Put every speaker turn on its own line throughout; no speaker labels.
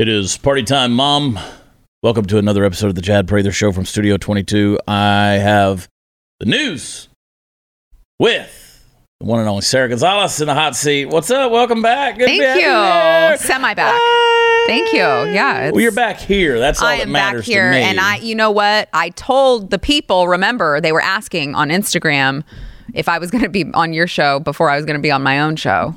It is party time, Mom. Welcome to another episode of the Chad Prather Show from Studio 22. I have the news with the one and only Sarah Gonzales in the hot seat. What's up? Welcome back. Good
Thank you. Semi back.
Hey.
Thank you. Yeah.
Well, you're back here. That's all
I
that
am back
matters
here,
to me.
and I, you know what? I told the people. Remember, they were asking on Instagram if I was going to be on your show before I was going to be on my own show.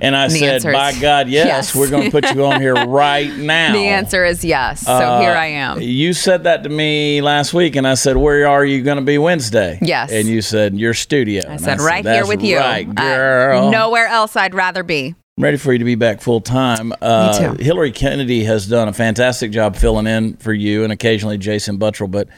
And I
the
said,
is
by God, yes,
yes.
we're going to put you on here right now.
The answer is yes. So
Uh,
here I am.
You said that to me last week, and I said, "Where are you going to be Wednesday?"
Yes.
and you said your studio.
I
And
said right here with you.
right,
Uh,
girl.
nowhere else I'd rather be.
I'm ready for you to be back full time. Uh,
too.
Hillary Kennedy has done a fantastic job filling in for you, and occasionally Jason Buttrill. But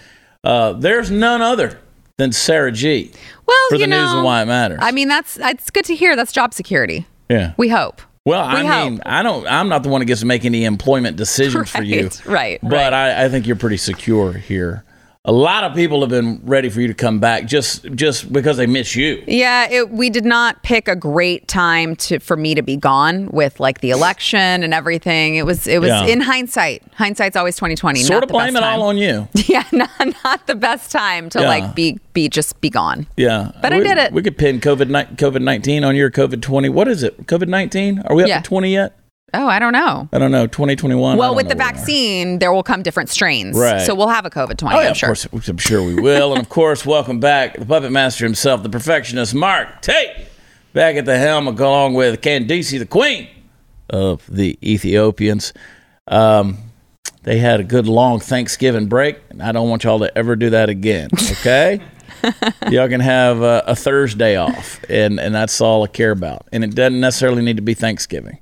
uh, there's none other than Sarah G.
Well,
for the news and why it matters.
I mean, that's it's good to hear. That's job security.
Yeah.
We hope.
Well, I
we
mean. I don't. I'm not the one that gets to make any employment decisions for you.
Right, right,
But
right.
I, I think you're pretty secure here. A lot of people have been ready for you to come back just just because they miss you.
Yeah, it, we did not pick a great time to for me to be gone with like the election and everything. It was it was
Yeah.
in hindsight. Hindsight's always twenty twenty.
Sort of blame it
best
all on you.
Yeah, not, not the best time to
Yeah.
like be be just be gone.
Yeah,
But I did it.
We could pin COVID COVID nineteen on your COVID twenty. What is it? COVID nineteen? Are we up
Yeah.
to twenty yet?
Oh, I don't know.
I don't know. Twenty twenty one.
Well, with the vaccine, there will come different strains.
Right.
So we'll have a COVID twenty.
Oh, yeah,
I'm
of
sure.
course, I'm sure we will. and of course, welcome back the puppet master himself, the perfectionist, Mark Tate, back at the helm, along with Candice, the queen of the Ethiopians. Um, they had a good long Thanksgiving break, and I don't want y'all to ever do that again. Okay. y'all can have uh, a Thursday off, and, and that's all I care about. And it doesn't necessarily need to be Thanksgiving.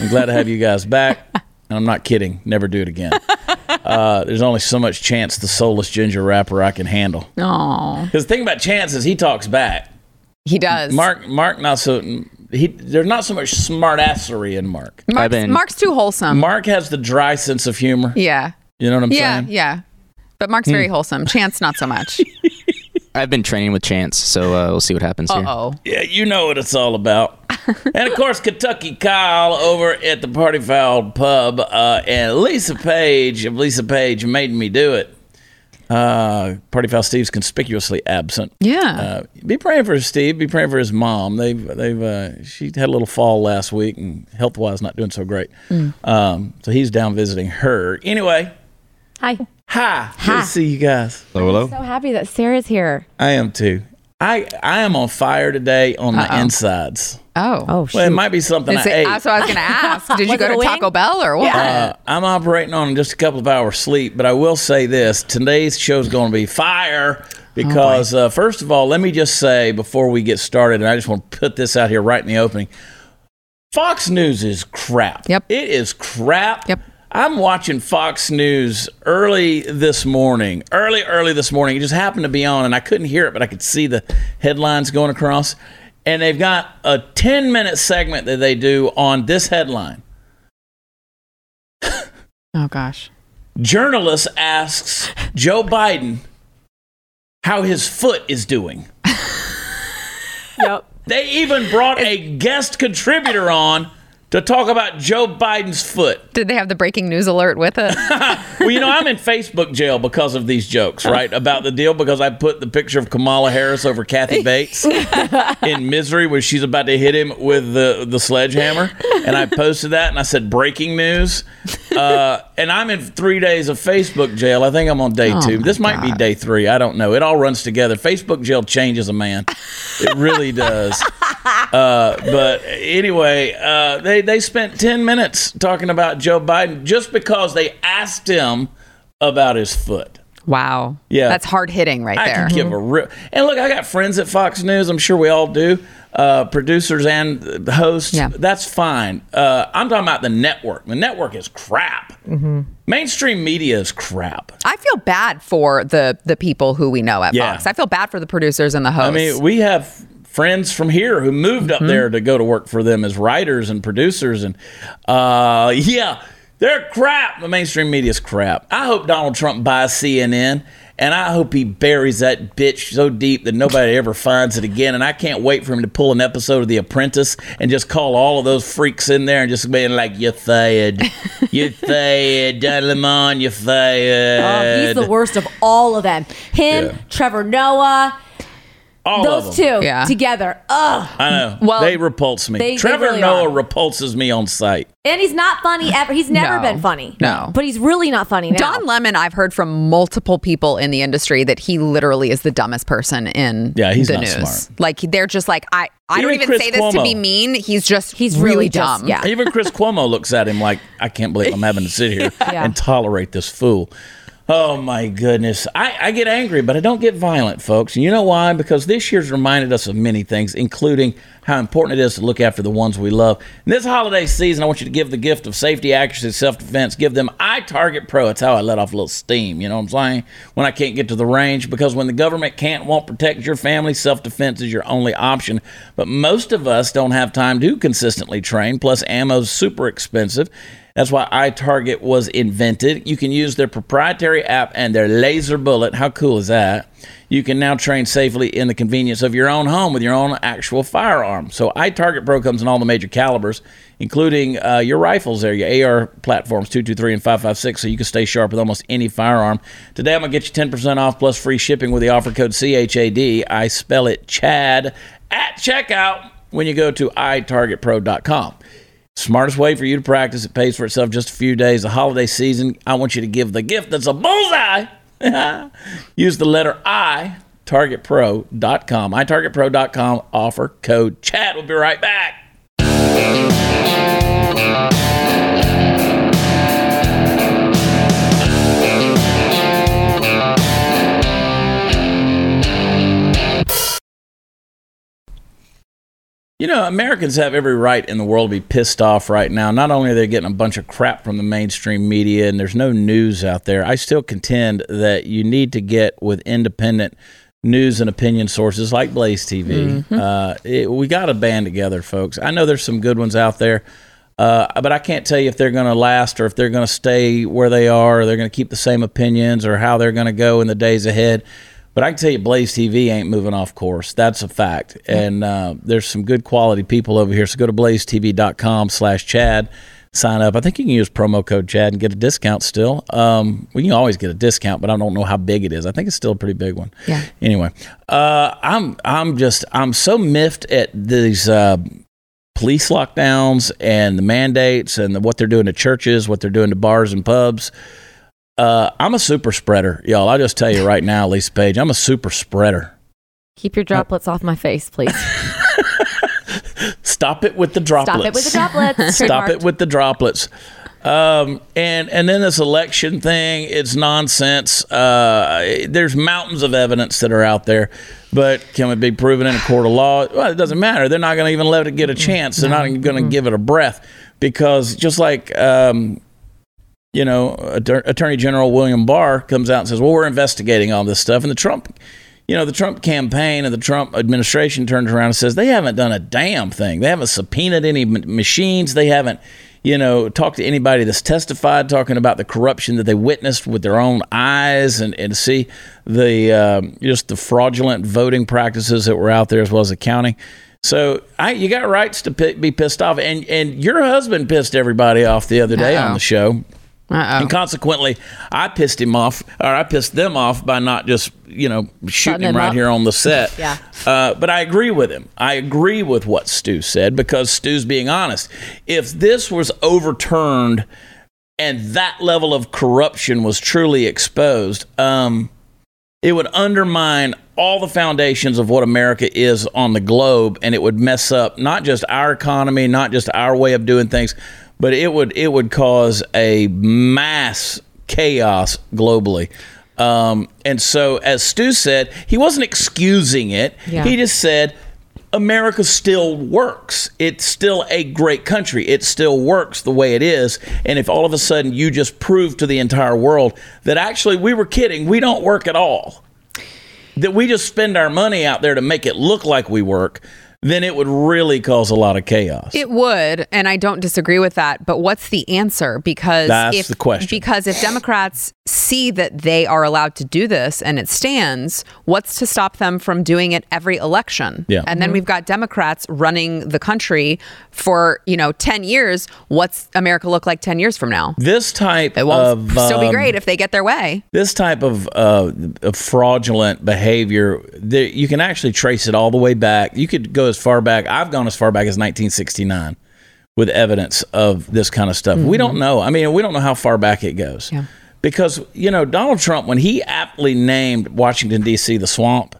I'm glad to have you guys back, and I'm not kidding. Never do it again. Uh, there's only so much chance the soulless ginger rapper I can handle.
Oh,
Because the thing about Chance is he talks back.
he does.
Mark, Mark, not so. He there's not so much smartassery in Mark.
Mark's,
been-
Mark's too wholesome.
Mark has the dry sense of humor.
yeah.
You know what I'm
Yeah.
saying?
Yeah. But Mark's
Hmm.
very wholesome. Chance, not so much.
I've been training with Chance, so uh, we'll see what happens here.
Uh oh.
Yeah, you know what it's all about. and of course, Kentucky Kyle over at the Party Foul Pub, uh, and Lisa Page of Lisa Page made me do it. Uh, Party Foul Steve's conspicuously absent.
Yeah.
Uh, be praying for Steve. Be praying for his mom. They've they've uh, she had a little fall last week and health wise not doing so great. Um, so he's down visiting her. Anyway,
Hi.
hi, good to see you guys. Hello, hello.
so happy that Sarah's here.
I am too. I I am on fire today on the
Uh-oh.
insides.
oh.
Oh, shoot.
Well, it might be something
Is
I
it,
ate.
that's what I was going to ask. Did you
Was
go
it
to
wing?
Taco Bell or what?
Uh, I'm operating on just a couple of hours sleep, but I will say this: today's show is going to be fire because, uh, first of all, let me just say before we get started, and I just want to put this out here right in the opening: Fox News is crap.
Yep.
it is crap.
Yep.
I'm watching Fox News early this morning, early, early this morning. It just happened to be on, and I couldn't hear it, but I could see the headlines going across. And they've got a 10 minute segment that they do on this headline.
oh, gosh.
Journalist asks Joe Biden how his foot is doing.
Yep.
They even brought a guest contributor on to talk about Joe Biden's foot.
Did they have the breaking news alert with it?
Well, you know, I'm in Facebook jail because of these jokes, right? About the deal because I put the picture of Kamala Harris over Kathy Bates in misery where she's about to hit him with the, the sledgehammer. And I posted that and I said, breaking news. Uh, and I'm in three days of Facebook jail. I think I'm on day
Oh,
two. This might be day three. I don't know. It all runs together. Facebook jail changes a man. It really does. Uh, but anyway, uh, they they spent ten minutes talking about Joe Biden just because they asked him about his foot.
wow.
Yeah.
That's hard hitting right
I
there.
can give a real and look. I got friends at Fox News. I'm sure we all do. Uh, producers and hosts.
Yeah.
That's fine. Uh, I'm talking about the network. The network is crap.
Mm-hmm.
Mainstream media is crap.
I feel bad for the the people who we know at
Yeah.
Fox. I feel bad for the producers and the hosts.
I mean, we have friends from here who moved
Mm-hmm.
up there to go to work for them as writers and producers, and uh, yeah, they're crap. The mainstream media's crap. I hope Donald Trump buys CNN And I hope he buries that bitch so deep that nobody ever finds it again. And I can't wait for him to pull an episode of The Apprentice and just call all of those freaks in there and just being like, "You fired, you fired, Don Lemon, you
Oh,
fired."
he's the worst of all of them. Him,
Yeah.
Trevor Noah,
all
those
of them.
two
Yeah.
together. Ugh.
I know.
Well,
they repulse me.
they- they
Trevor
really
Noah
are.
repulses me on sight.
And he's not funny ever. He's never
No.
been funny.
No.
But he's really not funny now.
Don Lemon, I've heard from multiple people in the industry that he literally is the dumbest person in
Yeah, he's
the
not
news.
smart.
Like they're just like I. I don't
Even
even
Chris
say this to be mean. He's just
He's
really,
really just-
dumb.
yeah.
Even Chris Cuomo looks at him like, I can't believe I'm having to sit here
Yeah.
and tolerate this fool. Oh my goodness. I, I get angry, but I don't get violent, folks. And you know why? Because this year's reminded us of many things, including how important it is to look after the ones we love. In this holiday season, I want you to give the gift of safety, accuracy, self defense. Give them iTarget Pro. It's how I let off a little steam, you know what I'm saying? When I can't get to the range, because when the government can't, won't protect your family, self defense is your only option. But most of us don't have time to consistently train, plus, ammo's super expensive. That's why iTarget was invented. You can use their proprietary app and their laser bullet. How cool is that? You can now train safely in the convenience of your own home with your own actual firearm. So iTarget Pro comes in all the major calibers, including uh, your rifles there, your AR platforms 223 and 556, so you can stay sharp with almost any firearm. Today I'm going to get you 10% off plus free shipping with the offer code CHAD. I spell it CHAD at checkout when you go to itargetpro.com. Smartest way for you to practice. It pays for itself just a few days. The holiday season, I want you to give the gift that's a bullseye. Use the letter I, targetpro.com. itargetpro.com, offer code CHAD. We'll be right back. You know, Americans have every right in the world to be pissed off right now. Not only are they getting a bunch of crap from the mainstream media and there's no news out there, I still contend that you need to get with independent news and opinion sources like Blaze TV. Uh, it, we got to band together, folks. I know there's some good ones out there, uh, but I can't tell you if they're going to last or if they're going to stay where they are or they're going to keep the same opinions or how they're going to go in the days ahead. But I can tell you, Blaze TV ain't moving off course. That's a fact. And uh, there's some good quality people over here. So go to blazetv.com slash Chad. Sign up. I think you can use promo code Chad and get a discount still. Um, well, you can always get a discount, but I don't know how big it is. I think it's still a pretty big one.
Yeah.
Anyway, uh, I'm I'm just I'm so miffed at these uh, police lockdowns and the mandates and the, what they're doing to churches, what they're doing to bars and pubs. Uh, I'm a super spreader, y'all. I'll just tell you right now, Lisa Page, I'm a super spreader.
Keep your droplets off my face, please.
Stop it with the droplets.
Stop it with the droplets.
Stop it with the droplets. Um, and and then this election thing, it's nonsense. Uh, there's mountains of evidence that are out there, but can it be proven in a court of law? Well, it doesn't matter. They're not going to even let it get a chance. They're not even going to give it a breath because just like um, you know, Attorney General William Barr comes out and says, "Well, we're investigating all this stuff," and the Trump, you know, the Trump campaign and the Trump administration turns around and says they haven't done a damn thing. They haven't subpoenaed any m- machines. They haven't, you know, talked to anybody that's testified, talking about the corruption that they witnessed with their own eyes, and and see the um, just the fraudulent voting practices that were out there as well as accounting. So I, you got rights to p- be pissed off, and and your husband pissed everybody off the other day on
Uh-oh.
the show.
Uh-oh.
And consequently, I pissed him off, or I pissed them off by not just, you know, shooting him
him
right
up.
here on the set.
Yeah.
Uh, but I agree with him. I agree with what Stu said because Stu's being honest. If this was overturned and that level of corruption was truly exposed, um, it would undermine all the foundations of what America is on the globe, and it would mess up not just our economy, not just our way of doing things, but it would it would cause a mass chaos globally. Um, and so, as Stu said, he wasn't excusing it.
Yeah.
He just said America still works. It's still a great country. It still works the way it is. And if all of a sudden you just prove to the entire world that actually we were kidding, we don't work at all, that we just spend our money out there to make it look like we work, then it would really cause a lot of chaos.
It would, and I don't disagree with that. But what's the answer? Because
That's
if
the question.
because if Democrats see that they are allowed to do this and it stands, what's to stop them from doing it every election?
Yeah.
And then we've got Democrats running the country for you know ten years. What's America look like ten years from now?
this type
It won't
of
still be
um,
great if they get their way.
this type of, uh, of fraudulent behavior, there, you can actually trace it all the way back. You could go as far back. I've gone as far back as 1969 with evidence of this kind of stuff. We don't mm-hmm. know. I mean, we don't know how far back it goes.
Yeah.
Because, you know, Donald Trump, when he aptly named Washington, D.C. the swamp,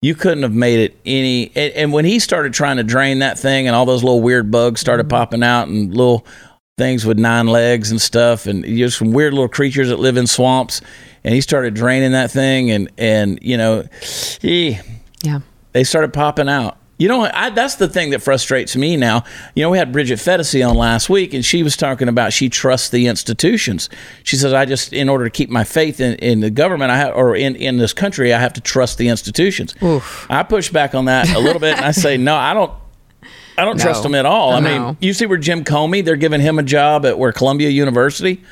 you couldn't have made it any. And, and when he started trying to drain that thing and all those little weird bugs started mm-hmm. popping out and little things with nine legs and stuff and just some weird little creatures that live in swamps and he started draining that thing and and you know he
Yeah.
they started popping out you know I, that's the thing that frustrates me now you know we had Bridget Phetasy on last week and she was talking about she trusts the institutions she says i just in order to keep my faith in, in the government i have or in, in this country i have to trust the institutions i push back on that a little bit and i say no i don't I don't
No.
trust them at all. I
No.
mean, you see where Jim Comey, they're giving him a job at where Columbia University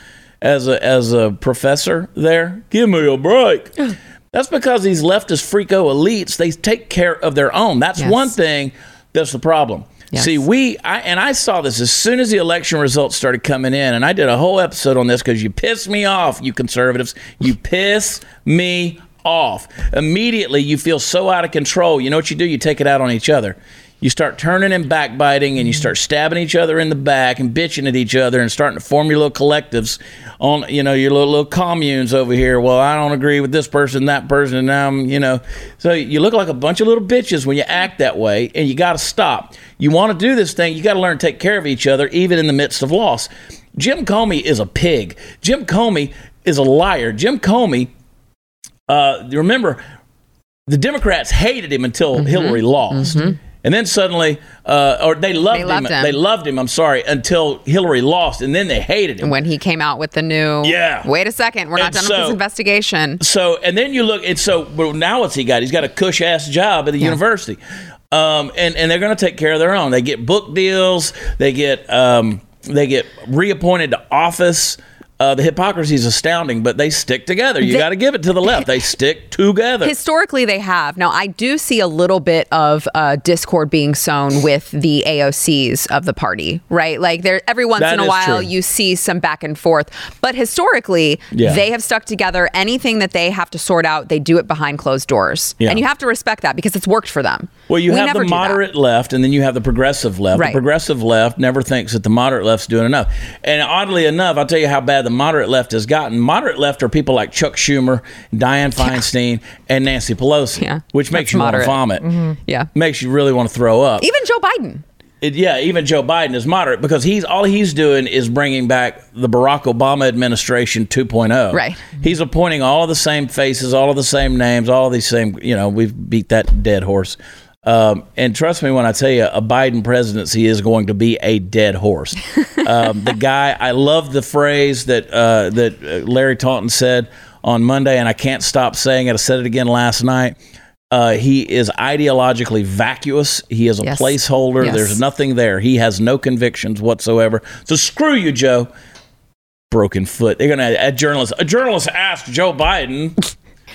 as a as a professor there. Give me a break. That's because these leftist freako elites, they take care of their own. That's
Yes.
one thing that's the problem.
Yes.
See, we I, and I saw this as soon as the election results started coming in, and I did a whole episode on this because you piss me off, you conservatives. You piss me off. Immediately, you feel so out of control. You know what you do? You take it out on each other. You start turning and backbiting, and you start stabbing each other in the back and bitching at each other, and starting to form your little collectives on, you know, your little, little communes over here. Well, I don't agree with this person, that person, and I'm, you know. So you look like a bunch of little bitches when you act that way, and you got to stop. You want to do this thing, you got to learn to take care of each other, even in the midst of loss. Jim Comey is a pig. Jim Comey is a liar. Jim Comey uh, remember, the Democrats hated him until
Mm-hmm.
Hillary lost. And then suddenly, uh, or they loved,
They loved him.
They loved him. I'm sorry, until Hillary lost, and then they hated him.
When he came out with the new,
Yeah.
Wait a second, we're not
And
done with this investigation.
So, and then you look, and so well, now what's he got? He's got a cush ass job at the university, um, and and they're going to take care of their own. They get book deals. They get um, they get reappointed to office. Uh, the hypocrisy is astounding, but they stick together. You got to give it to the left. They stick together.
Historically, they have. Now, I do see a little bit of uh, discord being sown with the AOCs of the party, right? Like there, every once
That
in a while,
true.
you see some back and forth. But historically,
Yeah.
they have stuck together. Anything that they have to sort out, they do it behind closed doors,
Yeah.
and you have to respect that because it's worked for them.
Well, you
We
have the moderate left, and then you have the progressive left.
Right.
The progressive left never thinks that the moderate left's doing enough. And oddly enough, I'll tell you how bad the moderate left has gotten. Moderate left are people like Chuck Schumer, Dianne Feinstein, and Nancy Pelosi,
Yeah,
which makes you
moderate.
want to vomit. Mm-hmm.
Yeah.
Makes you really want to throw up.
Even Joe Biden.
It- yeah, even Joe Biden is moderate because he's all he's doing is bringing back the Barack Obama administration 2.0.
Right.
He's appointing all of the same faces, all of the same names, all of these same. You know, we've beat that dead horse. Um, and trust me when I tell you, a Biden presidency is going to be a dead horse. um, the guy, I love the phrase that uh, that uh, Larry Taunton said on Monday, and I can't stop saying it. I said it again last night. Uh, he is ideologically vacuous. He is a
Yes.
placeholder.
Yes.
There's nothing there. He has no convictions whatsoever. So screw you, Joe. Broken foot. They're gonna a journalist. A journalist asked Joe Biden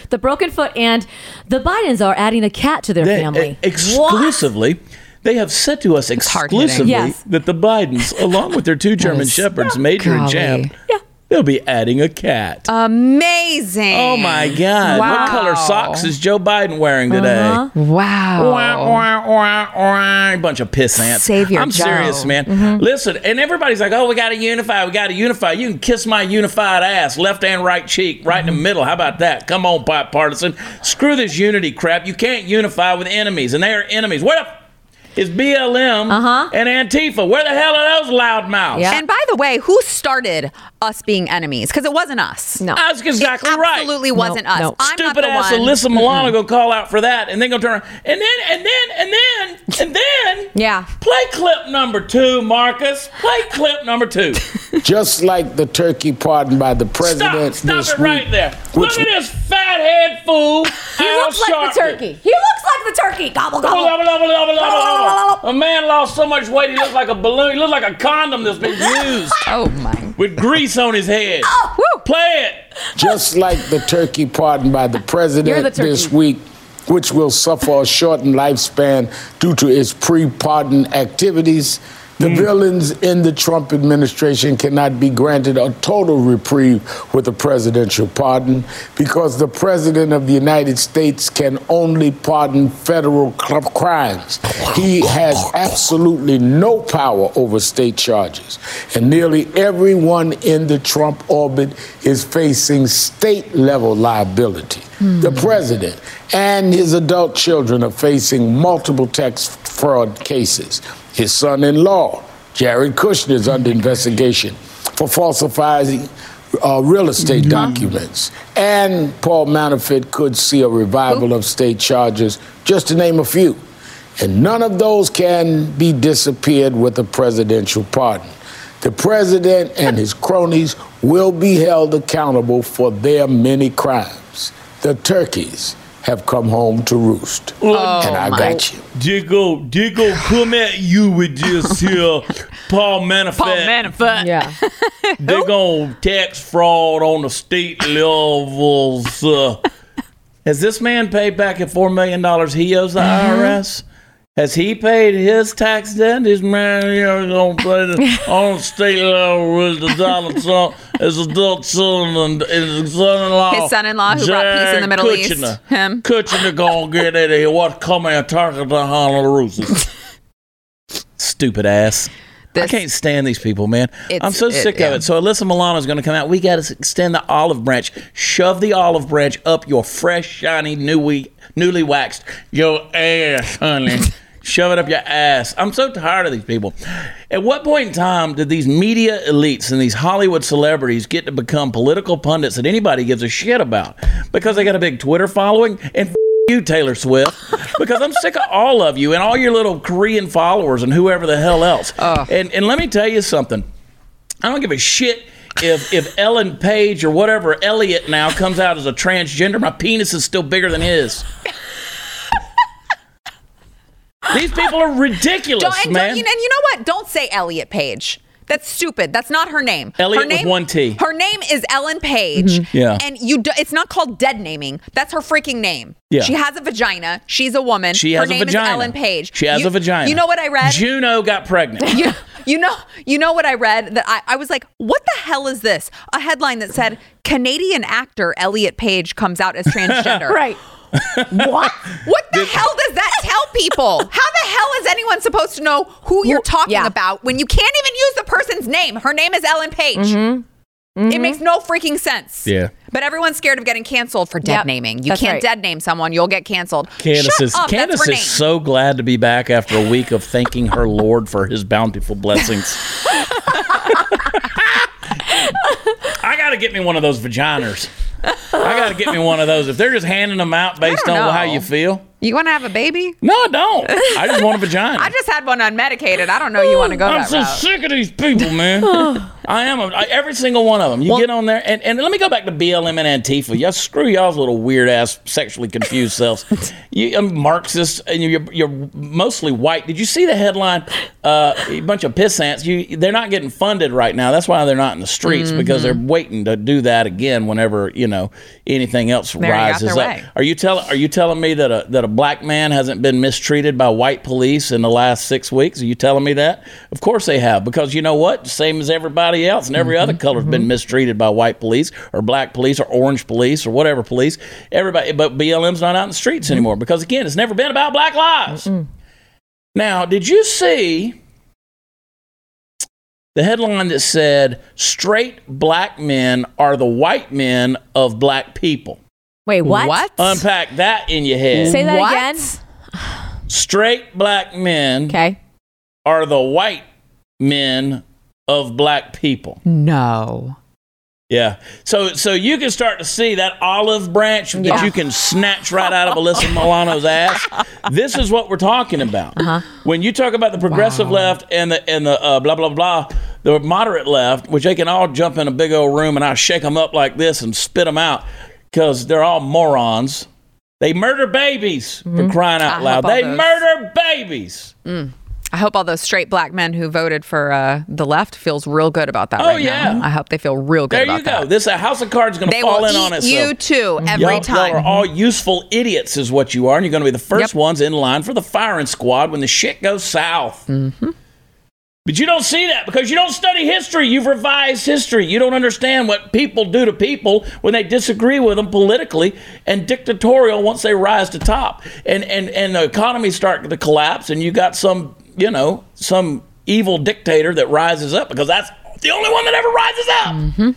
The broken foot and the Bidens are adding a cat to their
they- eh,
family.
e- exclusively. They have said to us exclusively
Yes.
that the Bidens, along with their two German
is-
shepherds, Major and
Golly.
Champ,
Yeah.
They'll be adding a cat.
Amazing.
oh my God! What color socks is Joe Biden wearing today?
Uh-huh.
Wow.
Wah, wah, wah, wah. Bunch of piss ants.
Savior
I'm
Joe.
serious, man. Listen, and everybody's like, "Oh, we got to unify. We got to unify." You can kiss my unified ass, left and right cheek, right in the middle. How about that? Come on, bipartisan. Screw this unity crap. You can't unify with enemies, and they are enemies. Where the f- is BLM
Uh-huh.
and Antifa? Where the hell are those loudmouths?
Yeah.
And by the way, who started us being enemies? Because it wasn't us.
No.
That's exactly
it
right.
absolutely wasn't us.
no.
I'm not
Stupid
the
ass
one.
Alyssa Milano go call out for that, and then go turn around, and then and then and then And then
Yeah.
play clip number two, Marcus. Play clip number two.
Just like the turkey pardoned by the
Stop,
president
stop
this
it
week,
right there.
which-
Look at this fathead fool.
He
Al
looks like the turkey. He looks like the turkey. Gobble,
Gobble,
gobble.
gobble, gobble, gobble, gobble, gobble. A man lost so much weight he looks like a balloon. He looks like a condom that's been used
Oh my.
with grease on his head. Oh, woo! Play it.
just like the turkey pardoned by the president
the
this week, which will suffer a shortened lifespan due to its pre-pardon activities. The hmm. villains in the Trump administration cannot be granted a total reprieve with a presidential pardon because the president of the United States can only pardon federal crimes. Oh he has absolutely no power over state charges. And nearly everyone in the Trump orbit is facing state level liability. Hmm. The president and his adult children are facing multiple tax fraud cases. His son in law, Jared Kushner, is under investigation for falsifying uh, real estate documents. And Paul Manafort could see a revival of state charges, just to name a few. And none of those can be disappeared with a presidential pardon. The president and his cronies will be held accountable for their many crimes. The turkeys have come home to roost. and I got you.
Diggo, Diggo, come at you with this here Paul Manafort.
Paul Manafort.
Yeah.
They're going tax fraud on the state levels. Uh, has this man paid back at $4 million he owes the IRS? Has he paid his tax debt? This man here to play the, on state level with the Donald Trump, his adult son and his son-in-law.
His son-in-law who brought peace in the Middle East. Him.
Kushner going to get out of here. What's coming and talking to Honolulu? Stupid ass. I can't stand these people, man. I'm so
it-
sick of it. So Alyssa Milano's going to come out. We got to extend the olive branch. Shove the olive branch up your fresh, shiny, newly, newly waxed your ass, honey. Shove it up your ass. I'm so tired of these people. At what point in time did these media elites and these Hollywood celebrities get to become political pundits that anybody gives a shit about? Because they got a big Twitter following and f- you, Taylor Swift, because I'm sick of all of you and all your little Korean followers and whoever the hell else. And and let me tell you something. I don't give a shit if if Ellen Page or whatever Elliot now comes out as a transgender. My penis is still bigger than his. These people are ridiculous,
Don't, and,
man.
don't, you, and you know what? Don't say Elliot Page. That's stupid. That's not her name.
Elliot
her
with
name,
one T.
Her name is Ellen Page. Mm-hmm.
Yeah.
And you, do, it's not called dead naming. That's her freaking name.
Yeah.
She has a vagina. She's a woman.
she
her
has
name
a vagina.
is Ellen Page.
She has
You-
a vagina.
You know what I read?
Juno got pregnant.
you, you know you know what I read that I, I was like, what the hell is this? A headline that said Canadian actor Elliot Page comes out as transgender.
right.
What? What the hell does that tell people? How the hell is anyone supposed to know who you're talking
yeah.
about when you can't even use the person's name? Her name is Ellen Page. Mm-hmm. Mm-hmm. It makes no freaking sense.
Yeah.
But everyone's scared of getting canceled for dead
Yep,
naming. You
that's
can't
right.
dead name someone, you'll get canceled.
Candace
Shut
is
up,
Candace
that's
is so glad to be back after a week of thanking her Lord for his bountiful blessings. I gotta get me one of those vaginas. I gotta get me one of those. If they're just handing them out based on
don't
how you feel.
You want to have a baby?
No, I don't. I just want a vagina.
I just had one unmedicated. I don't know you want to go
I'm
that
so
route.
sick of these people, man. I am. I, every single one of them. You get on there, and, and let me go back to BLM and Antifa. Y'all screw y'all's little weird ass, sexually confused selves. You um, Marxists, and you're, you're mostly white. Did you see the headline? Uh, a bunch of pissants. You, they're not getting funded right now. That's why they're not in the streets because they're waiting to do that again whenever you know anything else
already
rises up.
way.
Are you telling Are you telling me that a that a black man hasn't been mistreated by white police in the last six weeks? Are you telling me that? Of course they have, because you know what? Same as everybody else, and every mm-hmm. other color's been mm-hmm. mistreated by white police or black police or orange police or whatever police. Everybody, but BLM's not out in the streets mm-hmm. anymore because again, it's never been about black lives. Now, did you see? The headline that said, Straight black men are the white men of black people.
Wait, what?
What?
Unpack that in your head.
Say that
What?
again.
Straight black men
Okay.
are the white men of black people.
No.
Yeah. So so you can start to see that olive branch that you can snatch right out of Alyssa Milano's ass. This is what we're talking about.
Uh-huh.
When you talk about the progressive left and the and the uh, blah blah blah, the moderate left, which they can all jump in a big old room and I shake them up like this and spit them out because they're all morons. They murder babies for crying out
Mm-hmm. I
loud. They
those-
murder babies.
I hope all those straight black men who voted for uh, the left feels real good about that
Oh,
right
yeah.
now. I hope they feel real good
There
about
you go.
that.
This a house of cards is going to fall in on itself.
you too every
y'all,
time.
Y'all are all useful idiots, is what you are, and you're going to be the first
Yep.
ones in line for the firing squad when the shit goes south. Mm-hmm. But you don't see that because you don't study history. You've revised history. You don't understand what people do to people when they disagree with them politically and dictatorial once they rise to top. And and and the economy start to collapse, and you got some you know some evil dictator that rises up because that's the only one that ever rises up. Mm-hmm.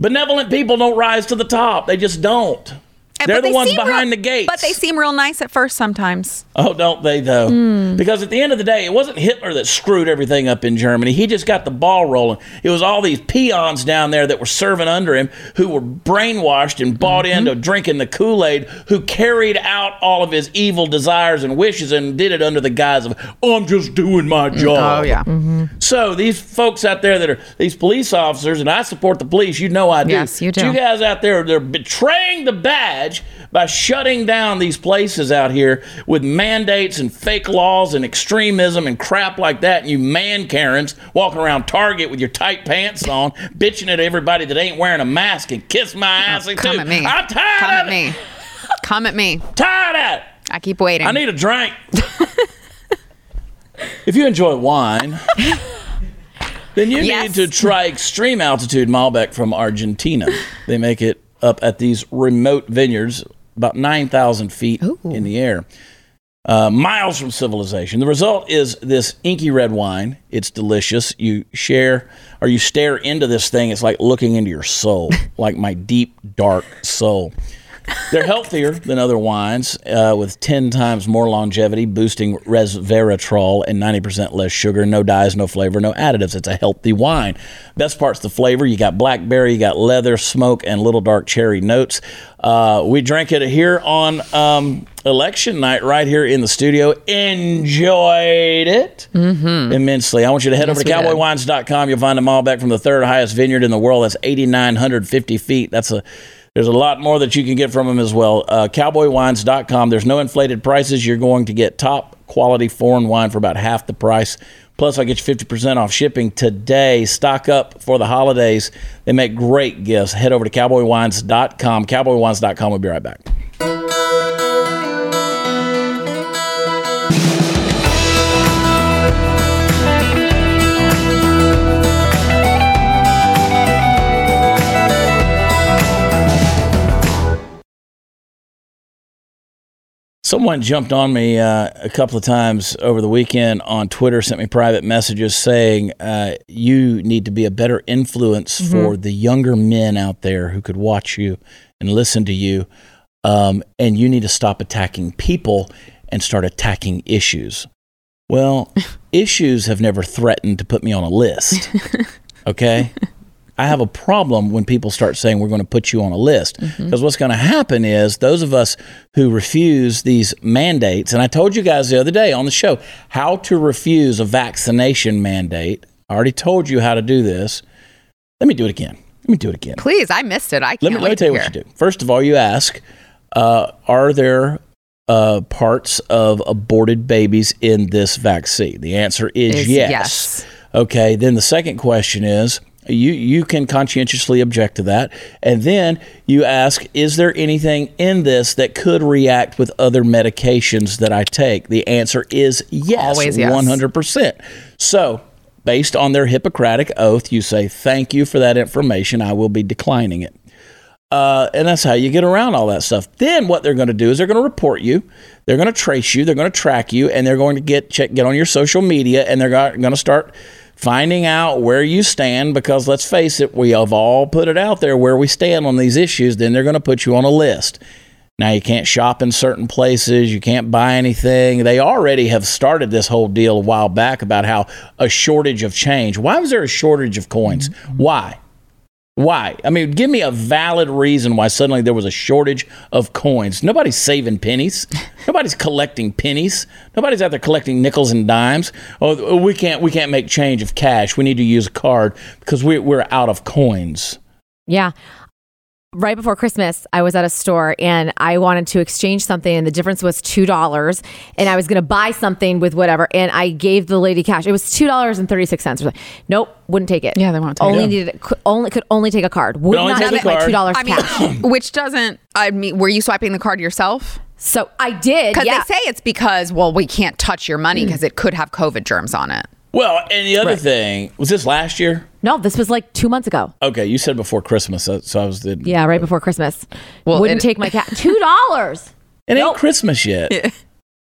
Benevolent people don't rise to the top. They just don't.
And-
They're the
they
ones behind
real-
the gates.
But they seem real nice at first sometimes.
Oh, don't they though?
Hmm.
Because at the end of the day, it wasn't Hitler that screwed everything up in Germany. He just got the ball rolling. It was all these peons down there that were serving under him who were brainwashed and bought
Mm-hmm.
into drinking the Kool-Aid, who carried out all of his evil desires and wishes and did it under the guise of, "Oh, I'm just doing my job."
Oh yeah.
So these folks out there that are these police officers, and I support the police. You know I do.
Yes, you
But
do.
You guys out there, they're betraying the by shutting down these places out here with mandates and fake laws and extremism and crap like that. And you man Karens walking around Target with your tight pants on, bitching at everybody that ain't wearing a mask and kiss my oh, ass. and
Come
too.
at me.
I'm tired
Come at me. Come at me.
Tired it.
I keep waiting.
I need a drink. if you enjoy wine, then you
Yes.
need to try Extreme Altitude Malbec from Argentina. They make it up at these remote vineyards, about 9,000 feet in the air, uh, miles from civilization. The result is this inky red wine. It's delicious. You share or you stare into this thing. It's like looking into your soul, like my deep, dark soul. They're healthier than other wines uh, with 10 times more longevity, boosting resveratrol and 90% less sugar, no dyes, no flavor, no additives. It's a healthy wine. Best part's the flavor. You got blackberry, you got leather, smoke, and little dark cherry notes. Uh, we drank it here on um, election night right here in the studio. Enjoyed it immensely. I want you to head over to cowboywines.com. You'll find them all back from the third highest vineyard in the world. That's 8,950 feet. That's a there's a lot more that you can get from them as well. Uh, cowboywines.com. There's no inflated prices. You're going to get top quality foreign wine for about half the price. Plus, I get you 50% off shipping today. Stock up for the holidays. They make great gifts. Head over to cowboywines.com. Cowboywines.com. We'll be right back. Someone jumped on me uh, a couple of times over the weekend on Twitter, sent me private messages saying, uh, You need to be a better influence for the younger men out there who could watch you and listen to you. Um, and you need to stop attacking people and start attacking issues. Well, issues have never threatened to put me on a list. Okay? I have a problem when people start saying we're going to put you on a list because what's going to happen is those of us who refuse these mandates, and I told you guys the other day on the show how to refuse a vaccination mandate. I already told you how to do this. Let me do it again. Let me do it again.
Please, I missed it. I can't
Let me, let me tell you
to
what you do. First of all, you ask, uh, are there uh, parts of aborted babies in this vaccine? The answer is,
Is
yes.
yes.
Okay. Then the second question is, you you can conscientiously object to that, and then you ask, is there anything in this that could react with other medications that I take? The answer is yes,
Always yes.
one hundred percent. So. Based on their Hippocratic oath, you say, Thank you for that information. I will be declining it. Uh, and that's how you get around all that stuff. Then what they're going to do is they're going to report you, they're going to trace you, they're going to track you, and they're going to get check get on your social media, and they're going to start finding out where you stand. Because let's face it, we have all put it out there where we stand on these issues. Then they're going to put you on a list. Now you can't shop in certain places, you can't buy anything. They already have started this whole deal a while back about how a shortage of change. Why was there a shortage of coins? Mm-hmm. Why? Why? I mean, give me a valid reason why suddenly there was a shortage of coins. Nobody's saving pennies. Nobody's collecting pennies. Nobody's out there collecting nickels and dimes. Oh, we can't we can't make change of cash. We need to use a card because we, we're out of coins.
Yeah. Right before Christmas, I was at a store and I wanted to exchange something, and the difference was two dollars. And I was going to buy something with whatever, and I gave the lady cash. It was two dollars and thirty six cents. Nope, wouldn't take it.
Yeah, they won't take
only
it.
Needed could only could only take a card. Would not
take a
take my two dollars
I mean,
cash.
which doesn't. I mean, were you swiping the card yourself?
So I did.
Because
Yeah.
they say it's because well, we can't touch your money because it could have COVID germs on it.
Well, and the other thing was this last year.
no, this was like two months ago.
Okay, you said before Christmas, so, so I was the.
Yeah, right before Christmas.
Well,
wouldn't
it-
take my cash. Two dollars.
It ain't Christmas yet.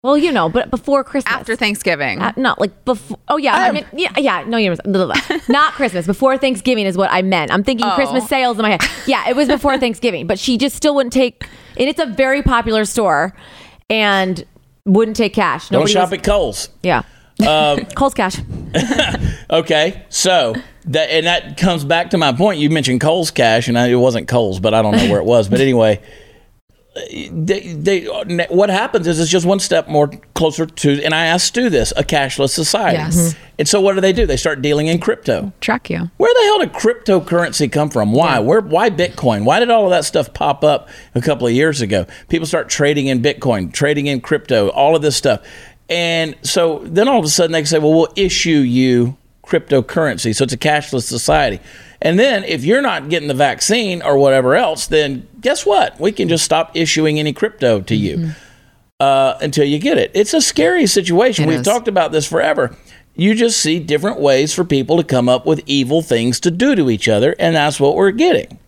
Well, you know, but before Christmas.
After Thanksgiving.
Uh, not like before. Oh yeah, I, mean, yeah, yeah. No, you're blah, blah, blah. not Christmas. Before Thanksgiving is what I meant. I'm thinking
Oh.
Christmas sales in my head. Yeah, it was before Thanksgiving, but she just still wouldn't take. And it's a very popular store, and wouldn't take cash.
Don't shop
was-
at Kohl's.
Yeah,
Um,
Kohl's cash.
Okay, so that and that comes back to my point. You mentioned Kohl's cash, and I, it wasn't Kohl's, but I don't know where it was. But anyway, they, they what happens is it's just one step more closer to. And I asked Stu this: a cashless society.
Yes.
And so what do they do? They start dealing in crypto.
Track you.
Where the hell did cryptocurrency come from? Why? Where? Why Bitcoin? Why did all of that stuff pop up a couple of years ago? People start trading in Bitcoin, trading in crypto, all of this stuff, and so then all of a sudden they say, "Well, we'll issue you cryptocurrency." So it's a cashless society. And then if you're not getting the vaccine or whatever else, then guess what? We can just stop issuing any crypto to you uh, until you get it. It's a scary situation.
It
We've
is.
talked about this forever. You just see different ways for people to come up with evil things to do to each other, and that's what we're getting.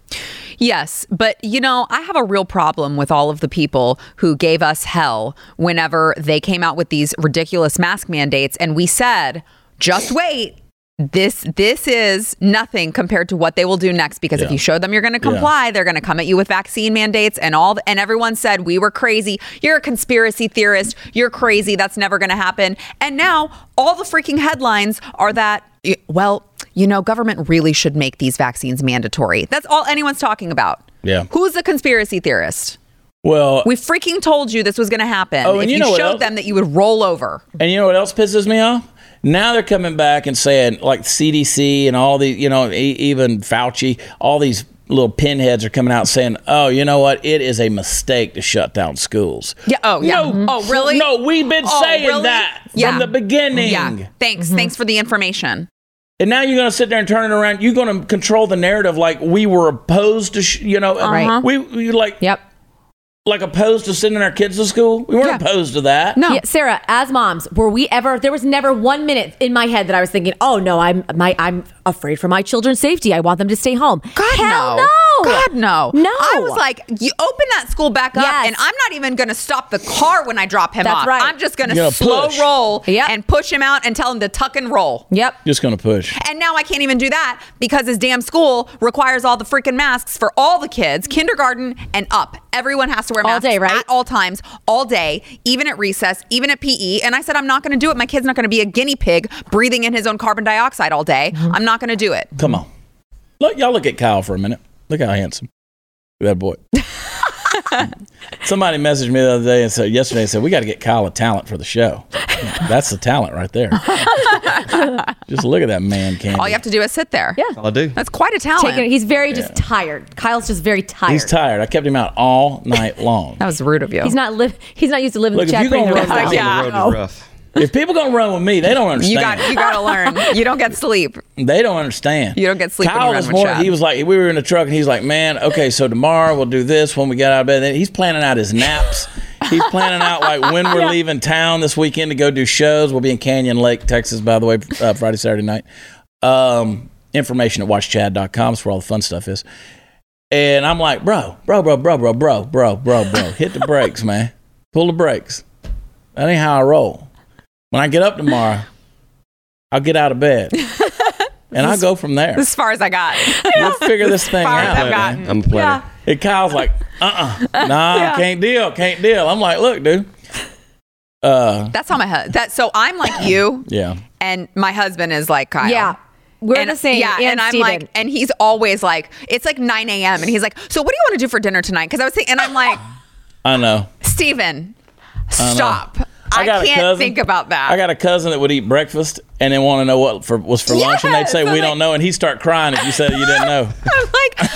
Yes, but you know, I have a real problem with all of the people who gave us hell whenever they came out with these ridiculous mask mandates and we said, "Just wait. This this is nothing compared to what they will do next because if you show them you're going to comply, they're going to come at you with vaccine mandates and all and everyone said we were crazy. You're a conspiracy theorist. You're crazy. That's never going to happen." And now all the freaking headlines are that well, you know, government really should make these vaccines mandatory. That's all anyone's talking about.
Yeah.
Who's the conspiracy theorist?
Well,
We freaking told you this was going to happen.
Oh, and
if
you
you,
know what
showed them that you would roll over.
and you know what else pisses me off? Now they're coming back and saying, like CDC and all the, you know, e- even Fauci, all these little pinheads are coming out saying, "Oh, you know what? It is a mistake to shut down schools."
Yeah. Oh, yeah.
No, mm-hmm.
Oh, really?
No, we've been
Oh,
saying
really?
that
Yeah.
from the beginning.
Yeah. Thanks. Mm-hmm. Thanks for the information.
And now you're going to sit there and turn it around. You're going to control the narrative like we were opposed to, sh- you know, uh-huh.
Right.
we, we like
Yep.
like opposed to sending our kids to school. We weren't
Yeah.
opposed to that.
No.
Yeah, Sarah, as moms, were we ever? There was never one minute in my head that I was thinking, "Oh no, I'm my I'm afraid for my children's safety. I want them to stay home."
God
Hell
no.
no.
God no.
No.
I was like, you open that school back up,
Yes.
and I'm not even going to stop the car when I drop him
That's
off.
right.
I'm just going to slow
push.
roll
Yep.
and push him out and tell him to tuck and roll.
Yep.
Just going to push.
And now I can't even do that because his damn school requires all the freaking masks for all the kids, kindergarten and up. Everyone has to wear masks
All
masks
day, right?
at all times, all day, even at recess, even at PE. And I said, I'm not going to do it. My kid's not going to be a guinea pig breathing in his own carbon dioxide all day.
Mm-hmm.
I'm not going to do it.
Come on. Look, y'all look at Kyle for a minute. Look how handsome. That boy. Somebody messaged me the other day and said, yesterday, and said, we got to get Kyle a talent for the show. That's the talent right there. Just look at that man, Candy.
All you have to do is sit there.
Yeah.
All I do.
That's quite a talent.
Taking, he's very just tired. Kyle's just very tired.
He's tired. I kept him out all night long.
that was rude of you.
He's not live. He's not used to living
Look,
the
if
chat
you
brain
gonna run
rest
down
Yeah.
The road is rough.
If people gonna run with me, they don't understand.
you got you got to learn. You don't get sleep.
They don't understand.
You don't get sleep when
Kyle was more.
Chad.
He was like, we were in the truck, and he's like, man, okay, so tomorrow we'll do this when we get out of bed. Then he's planning out his naps. he's planning out like when we're leaving town this weekend to go do shows. We'll be in Canyon Lake, Texas, by the way, uh, Friday, Saturday night. Um, information at watchchad.com is where all the fun stuff is. And I'm like, bro, bro, bro, bro, bro, bro, bro, bro, bro, hit the brakes, man. Pull the brakes. That ain't how I roll. When I get up tomorrow, I'll get out of bed. And I'll go from there.
as far as I got.
We'll figure this thing
far as
out.
I've
man.
gotten.
I'm a planner.
And Kyle's like, uh uh Nah, can't deal, can't deal. I'm like, look, dude. Uh
That's how my husband. That so I'm like you,
yeah.
and my husband is like Kyle.
Yeah. We're
and,
the same.
Yeah,
and,
and, I'm
Steven.
like, and he's always like, it's like 9 a.m. and he's like, so what do you want to do for dinner tonight? Because I was thinking, and I'm like,
I know.
Steven, stop. I,
got
can't
cousin-
think about that.
I got a cousin that would eat breakfast and then want to know what for, was for lunch, and they'd say
I'm
we
like-
don't know, and he'd start crying if you said you didn't know.
I'm like,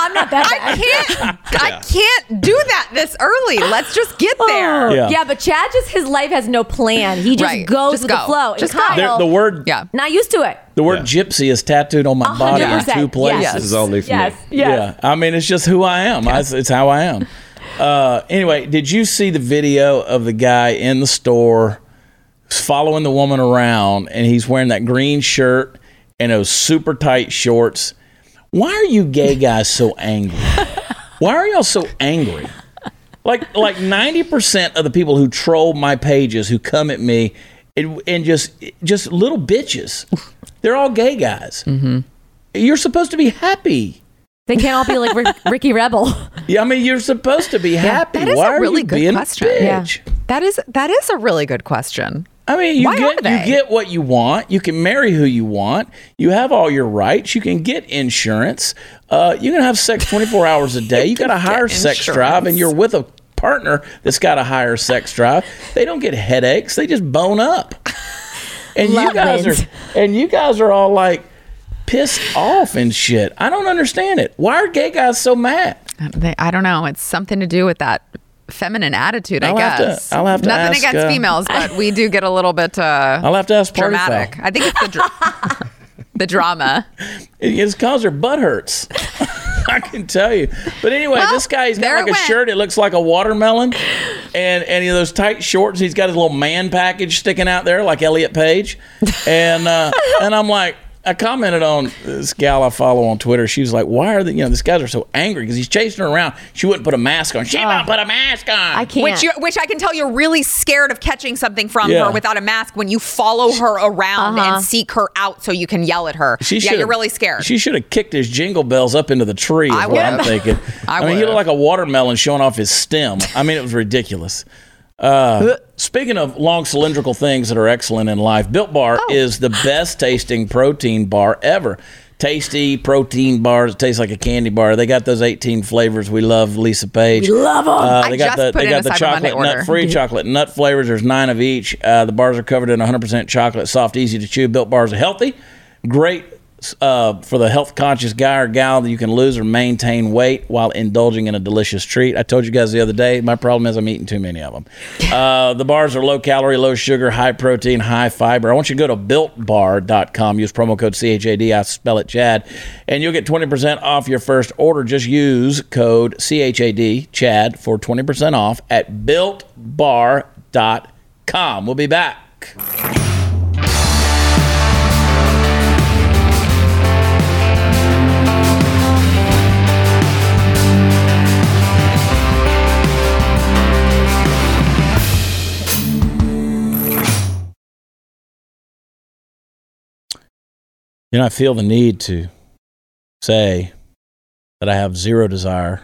I'm not that
I can't, I can't do that this early. Let's just get oh, there.
Yeah.
Yeah. but Chad just his life has no plan. He just
Right.
goes
Just
with
go.
the flow. And
Just go.
Kyle,
There- the word
Yeah.
not used to it.
the word gypsy is tattooed on my body in
100%,
two
yes.
places.
This
is all new for me.
Yes. Yes.
Yeah, I mean it's just who I am. I, it's how I am. Uh, anyway, did you see the video of the guy in the store following the woman around, and he's wearing that green shirt and those super tight shorts? Why are you gay guys so angry? Why are y'all so angry? Like like ninety percent of the people who troll my pages, who come at me, and, and just just little bitches, they're all gay guys. Mm-hmm. You're supposed to be happy.
They can't all be like Rick, Ricky Rebel.
Yeah, I mean, you're supposed to be happy.
that is
Why
a
are
really
you
good question.
Yeah.
That is that is a really good question.
I mean, you
Why
get you get what you want. You can marry who you want. You have all your rights. You can get insurance. Uh, you can have sex 24 hours a day. You got a higher sex drive, and you're with a partner that's got a higher sex drive. They don't get headaches. They just bone up. And you guys
wins.
are and you guys are all like pissed off and shit. I don't understand it. Why are gay guys so mad?
They, I don't know. It's something to do with that feminine attitude. I
I'll have to-
guess.
I'll have to
Nothing
ask,
against
uh,
females, but we do get a little bit uh,
I'll have to ask
dramatic. I think it's the dra- the drama.
It's cause her butt hurts. I can tell you. But anyway,
Well,
this guy, he's got like a
went.
shirt. It looks like a watermelon, and and he, those tight shorts. He's got his little man package sticking out there like Elliot Page, and uh, and I'm like. I commented on this gal I follow on Twitter. She was like, "Why are the you know these guys are so angry because he's chasing her around? She wouldn't put a mask on. She won't put a mask on.
I can't.
Which you, which I can tell you're really scared of catching something from
Yeah.
her without a mask when you follow her around
Uh-huh.
and seek her out so you can yell at her.
She
yeah, you're really scared.
She should have kicked his jingle bells up into the tree. Is
I
what I'm thinking.
I
mean, he
would've.
looked like a watermelon showing off his stem. I mean, it was ridiculous. Uh, speaking of long cylindrical things that are excellent in life, Built Bar
Oh.
is the best tasting protein bar ever. Tasty protein bars. It tastes like a candy bar. They got those 18 flavors. We love Lisa Page. We love them. Uh,
I
they got
just
the they got the chocolate nut free chocolate nut flavors. There's nine of each. Uh, the bars are covered in 100% chocolate, soft, easy to chew. Built bars are healthy, great uh, for the health conscious guy or gal that you can lose or maintain weight while indulging in a delicious treat. I told you guys the other day, my problem is I'm eating too many of them. Uh, the bars are low calorie, low sugar, high protein, high fiber. I want you to go to builtbar.com, use promo code CHAD, I spell it Chad, and you'll get 20% off your first order. Just use code CHAD, Chad, for 20% off at builtbar.com. We'll be back. You know, I feel the need to say that I have zero desire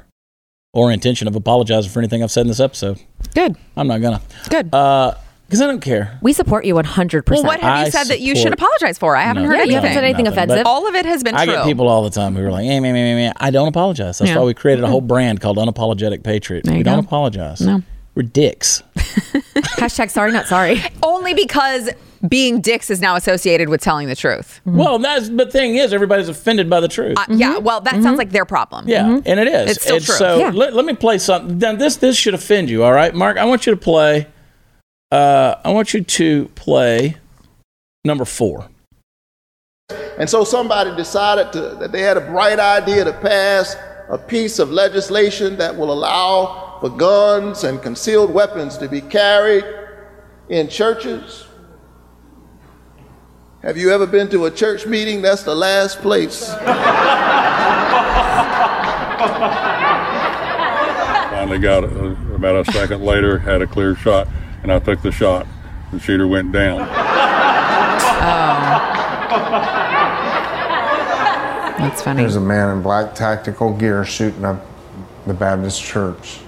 or intention of apologizing for anything I've said in this episode.
Good.
I'm not gonna.
Good.
Uh, because I don't care.
we support you 100%.
well, what have
I
you said that you should apologize for? I haven't
No,
heard
Yeah, you
anything.
haven't said anything
nothing,
offensive.
All of it has been
I
true.
get people all the time who are like, "Hey, me, me, me, me." I don't apologize. That's
Yeah.
why we created a whole brand called Unapologetic Patriot.
There
we don't
go.
apologize.
No.
We're dicks.
Hashtag sorry, not sorry.
Only because being dicks is now associated with telling the truth.
Well, that's the thing is everybody's offended by the truth.
Uh, Yeah, well, that sounds like their problem.
yeah, and it is.
It's still
And
true.
So
Yeah.
let, let me play something. Now, this this should offend you. All right, Mark. I want you to play. Uh, I want you to play number four.
And so somebody decided to, that they had a bright idea to pass a piece of legislation that will allow for guns and concealed weapons to be carried in churches. Have you ever been to a church meeting? That's the last place.
Finally got it. About a second later, had a clear shot, and I took the shot. The shooter went down. Oh.
That's funny.
There's a man in black tactical gear shooting up the Baptist church.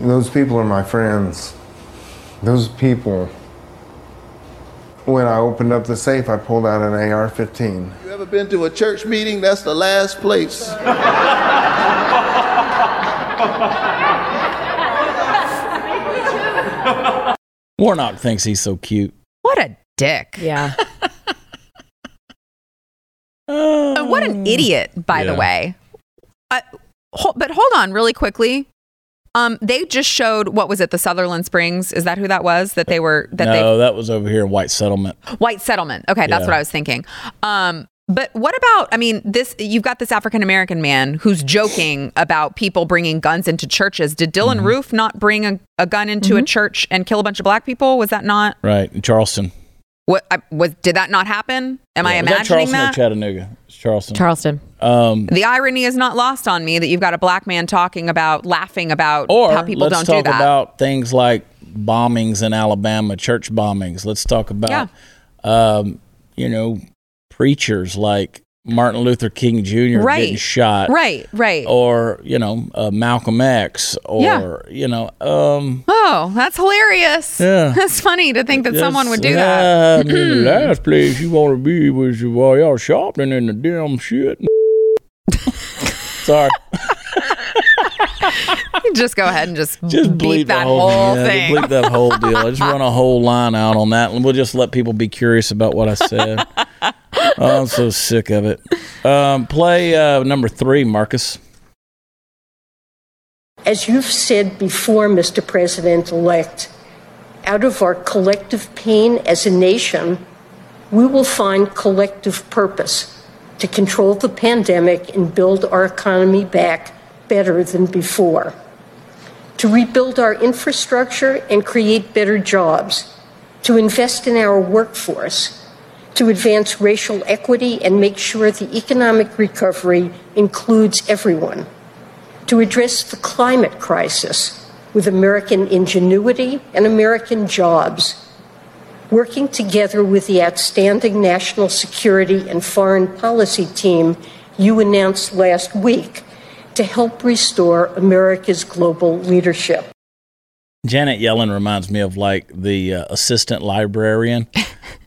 Those people are my friends. Those people When I opened up the safe, I pulled out an AR 15.
You ever been to a church meeting? That's the last place.
Warnock thinks he's so cute.
What a dick.
Yeah.
Uh, what an idiot, by the way. Uh, hol- but hold on, really quickly. Um, they just showed what was it? The Sutherland Springs. Is that who that was? That they were that they
no, that was over here in White Settlement.
White settlement. Okay, that's
Yeah.
what I was thinking. Um, but what about? I mean, this you've got this African American man who's joking about people bringing guns into churches. Did Dylann
Mm-hmm.
Roof not bring a, a gun into a church and kill a bunch of black people? Was that not
Right, in Charleston.
what? I, was did that not happen? Am I
Yeah. Was
imagining
that Charleston
that?
or Chattanooga? It's Charleston.
Charleston.
um,
the irony is not lost on me that you've got a black man talking about, laughing about
or
how people
let's
don't do
talk about things like bombings in Alabama, church bombings. Let's talk about, um, you know, preachers like Martin Luther King Jr.
Right.
getting shot,
right, right.
Or you know, uh, Malcolm X, or
Yeah.
you know, um,
Oh, that's hilarious.
Yeah.
That's funny to think that someone would do
yeah,
that.
I mean, the last place you want to be was while y'all shopping in the damn shit. Sorry,
just go ahead and just,
just
beat
bleep
that
whole,
whole
yeah,
thing.
Bleep that whole deal. I just run a whole line out on that, and we'll just let people be curious about what I said. oh, I'm so sick of it. Um, play uh, number three, Marcus.
As you've said before, Mr. President elect, out of our collective pain as a nation, we will find collective purpose to control the pandemic and build our economy back better than before, to rebuild our infrastructure and create better jobs, to invest in our workforce, to advance racial equity and make sure the economic recovery includes everyone to address the climate crisis with American ingenuity and American jobs, working together with the outstanding national security and foreign policy team you announced last week to help restore America's global leadership.
Janet Yellen reminds me of like the uh, assistant librarian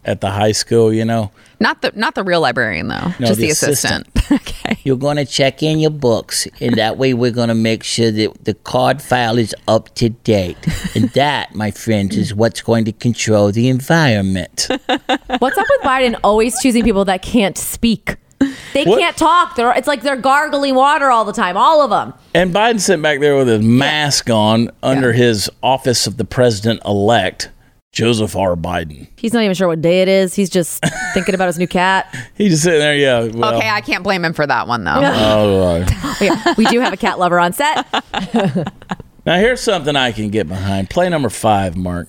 at the high school. You know,
Not the not the real librarian though,
No,
just
the
the, assistant. okay.
You're going to check in your books, and that way we're going to make sure that the card file is up to date. And that, my friends, is what's going to control the environment.
What's up with Biden always choosing people that can't speak? They
What?
can't talk. They're, it's like they're gargling water all the time. All of them.
and Biden sitting back there with his mask on under his office of the president elect, Joseph R. Biden.
He's not even sure what day it is. He's just thinking about his new cat.
He's just sitting there, yeah. Well,
okay, I can't blame him for that one though.
all right.
Yeah, we do have a cat lover on set.
Now here's something I can get behind. Play number five, Mark.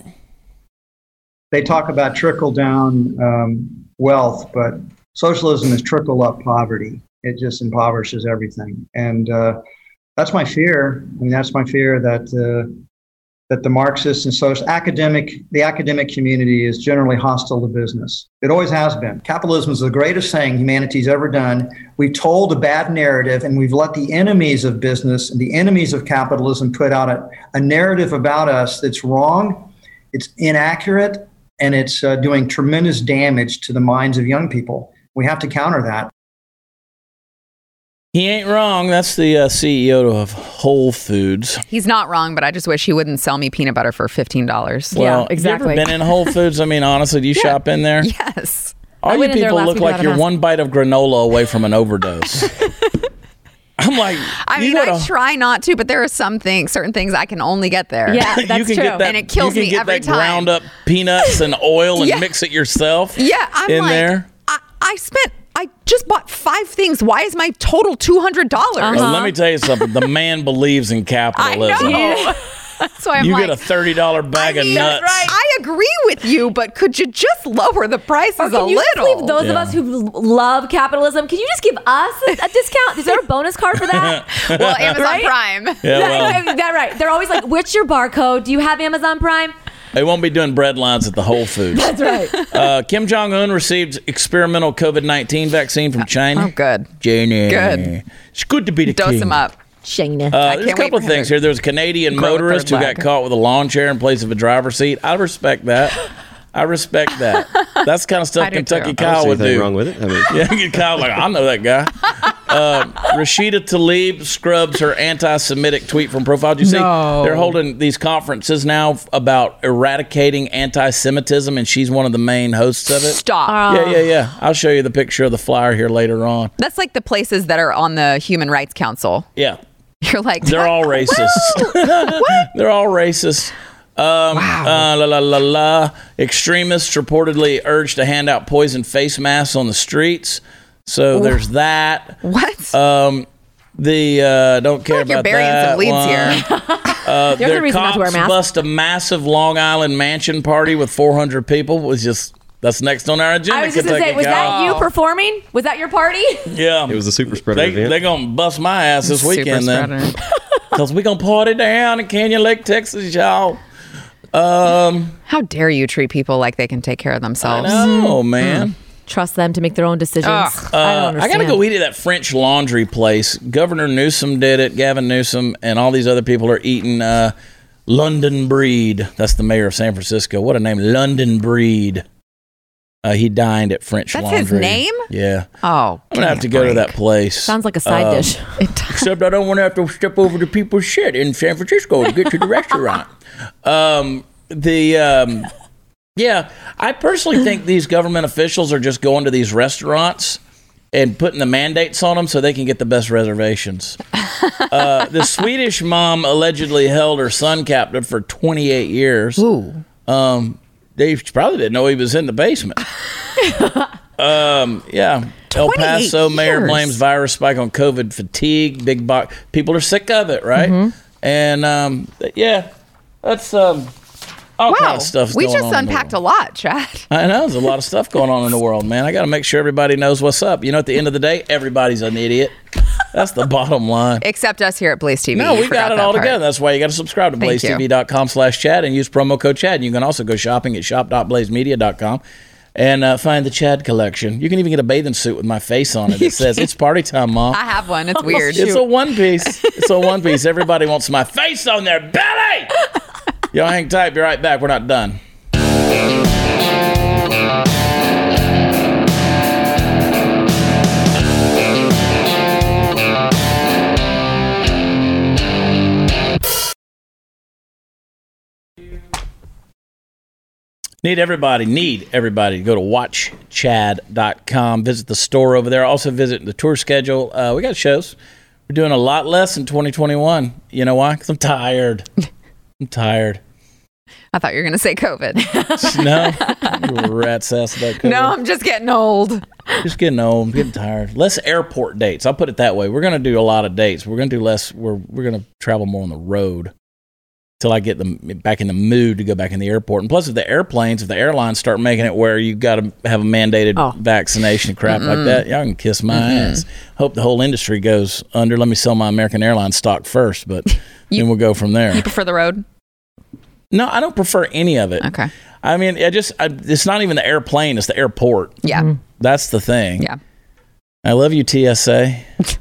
they talk about trickle down um, wealth, but socialism is trickle up poverty. It just impoverishes everything, and uh, that's my fear. I mean, that's my fear that uh, that the Marxists and social academic the academic community is generally hostile to business. It always has been. Capitalism is the greatest thing humanity's ever done. We've told a bad narrative, and we've let the enemies of business and the enemies of capitalism put out a, a narrative about us that's wrong. It's inaccurate and it's uh, doing tremendous damage to the minds of young people. We have to counter that.
He ain't wrong. That's the uh, CEO of Whole Foods.
He's not wrong, but I just wish he wouldn't sell me peanut butter for fifteen dollars.
Well, You ever been in Whole Foods? I mean, honestly, do you shop in there?
Yes.
All
I
you
went in there
people look like you're one bite of granola away from an overdose. I'm like,
I
you
mean, I
gotta-
try not to, but there are some things, certain things I can only get there.
you can get that,
and it kills
you can
me
get
every
that
time.
ground up peanuts and oil and
Yeah.
mix it yourself.
Yeah, I'm
in
like,
there.
I, I spent, I just bought five things. Why is my total two hundred dollars?
Uh-huh. Let me tell you something. The man believes in capitalism.
know. That's why I'm like,
you
like,
get a thirty dollar bag of nuts.
I agree with you, but could you just lower the prices
Or
a
can you just
little?
leave those of us who love capitalism? Can you just give us a, a discount? Is there a bonus card for that?
well, Amazon
Right?
Prime.
Yeah, well.
That- that right. They're always like, "What's your barcode? Do you have Amazon Prime?"
They won't be doing bread lines at the Whole Foods.
That's right.
Uh, Kim Jong Un received experimental COVID nineteen vaccine from China.
Oh, good.
China.
Good.
It's good to be the
Dose
king.
him up.
China.
Uh, there's a couple of things here. There was a Canadian
grow
motorist who got caught with a lawn chair in place of a driver's seat. I respect that. I respect that. That's the kind of stuff
I
Kentucky
too.
I don't
Kyle
see
would
anything
do.
wrong with it. I mean,
Yeah, Kyle like I know that guy. Uh, Rashida Tlaib scrubs her anti-Semitic tweet from profile. Did you see?
No.
They're holding these conferences now about eradicating anti-Semitism, and she's one of the main hosts of it.
Stop.
Yeah, yeah, yeah. I'll show you the picture of the flyer here later on.
That's like the places that are on the Human Rights Council.
Yeah,
You're like,
they're all racist. they're all racist. Um, uh, la la la la. Extremists reportedly urged to hand out poison face masks on the streets. So there's that.
what?
Um, the uh, don't care
like you're
about
burying
that
some leads
one.
here.
Uh,
There's a
their
reason not to wear a
bust a massive Long Island mansion party with 400 people. Was just that's next on our agenda.
I was just gonna say,
Kentucky
was that you performing? Was that your party?
Yeah,
it was a super spreader
they
event.
They're gonna bust my ass this
Super
weekend then, because we gonna party down in Canyon Lake, Texas, y'all. Um,
How dare you treat people like they can take care of themselves?
know, man.
Trust them to make their own decisions.
Ugh.
I don't
Uh, I
understand.
gotta go eat at that French Laundry place. Governor Newsom did it. Gavin Newsom and all these other people are eating uh, London Breed. That's the mayor of San Francisco. What a name, London Breed. Uh, he dined at French
That's his
Laundry.
name?
Yeah,
Oh,
I'm gonna have to go to that place.
Sounds like a side
Um,
dish.
Except I don't want to have to step over to people's shit in San Francisco to get to the restaurant. Um, the um, yeah, I personally think these government officials are just going to these restaurants and putting the mandates on them so they can get the best reservations. Uh, the Swedish mom allegedly held her son captive for 28 years.
Ooh.
Um, they probably didn't know he was in the basement. um, yeah. El
28
Paso mayor blames virus spike on COVID fatigue. Big box people are sick of it, right?
Mm-hmm.
And um, yeah, that's um, all kind
Wow.
of stuff.
we just unpacked a lot, Chad.
I know there's a lot of stuff going on in the world, man. I got to make sure everybody knows what's up. You know, at the end of the day, everybody's an idiot. That's the bottom line.
Except us here at Blaze TV.
No, we got it all
part.
together. That's why you got to subscribe to blazetv.com slash Chad and use promo code Chad. And you can also go shopping at shop.blazemedia.com and uh, find the Chad collection. You can even get a bathing suit with my face on it. It says, it's party time, Mom.
I have one. It's weird.
It's a one piece. It's a one piece. Everybody wants my face on their belly. Y'all hang tight. Be right back. We're not done. Need everybody, need everybody to go to watchchad.com. Visit the store over there. Also visit the tour schedule. Uh, we got shows. We're doing a lot less in 2021. You know why? Because I'm tired. I'm tired.
I thought you were going to say COVID.
No, rat's ass about COVID.
no, I'm just getting old.
Just getting old. I'm getting tired. Less airport dates. I'll put it that way. We're gonna do a lot of dates. We're gonna do less. We're we're gonna travel more on the road till I get them back in the mood to go back in the airport. And plus, if the airplanes, if the airlines start making it where you got to have a mandated
Oh.
vaccination and crap like that, y'all can kiss my ass. Hope the whole industry goes under. Let me sell my American Airlines stock first, but then we'll go from there.
You prefer the road?
No, I don't prefer any of it.
Okay.
I mean, I just I, it's not even the airplane; it's the airport.
Yeah. Mm-hmm.
That's the thing.
Yeah.
I love you, TSA.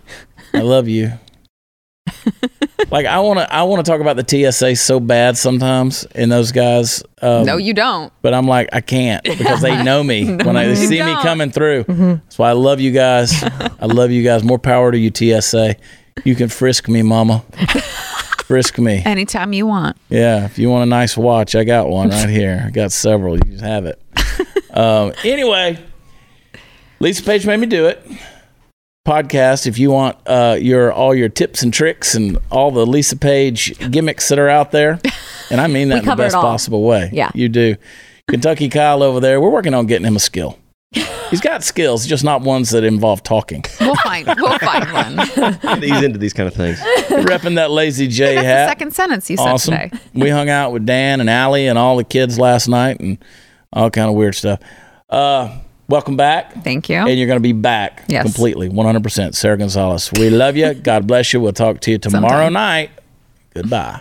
I love you. like I want to, I want to talk about the TSA so bad sometimes, and those guys. Um,
no, you don't.
But I'm like, I can't because they know me when I, they see me
don't.
coming through. That's why I love you guys. I love you guys. More power to you, TSA. You can frisk me, Mama. frisk me.
Anytime you want.
Yeah, if you want a nice watch, I got one right here. I got several. You just have it. um, anyway, Lisa Page made me do it. Podcast. If you want uh, your all your tips and tricks and all the Lisa Page gimmicks that are out there, and I mean that in the best possible way.
Yeah.
you do. Kentucky Kyle over there. We're working on getting him a skill. He's got skills, just not ones that involve talking.
We'll find. We'll find one.
He's into these kind of things.
Repping that lazy J
That's the
hat.
second sentence you said today.
we hung out with Dan and Allie and all the kids last night and all kind of weird stuff. Uh, welcome back.
Thank you.
And you're going to be back
Yes.
completely, 100%. Sarah Gonzales. We love you. God bless you. We'll talk to you tomorrow
Sometime.
night. Goodbye.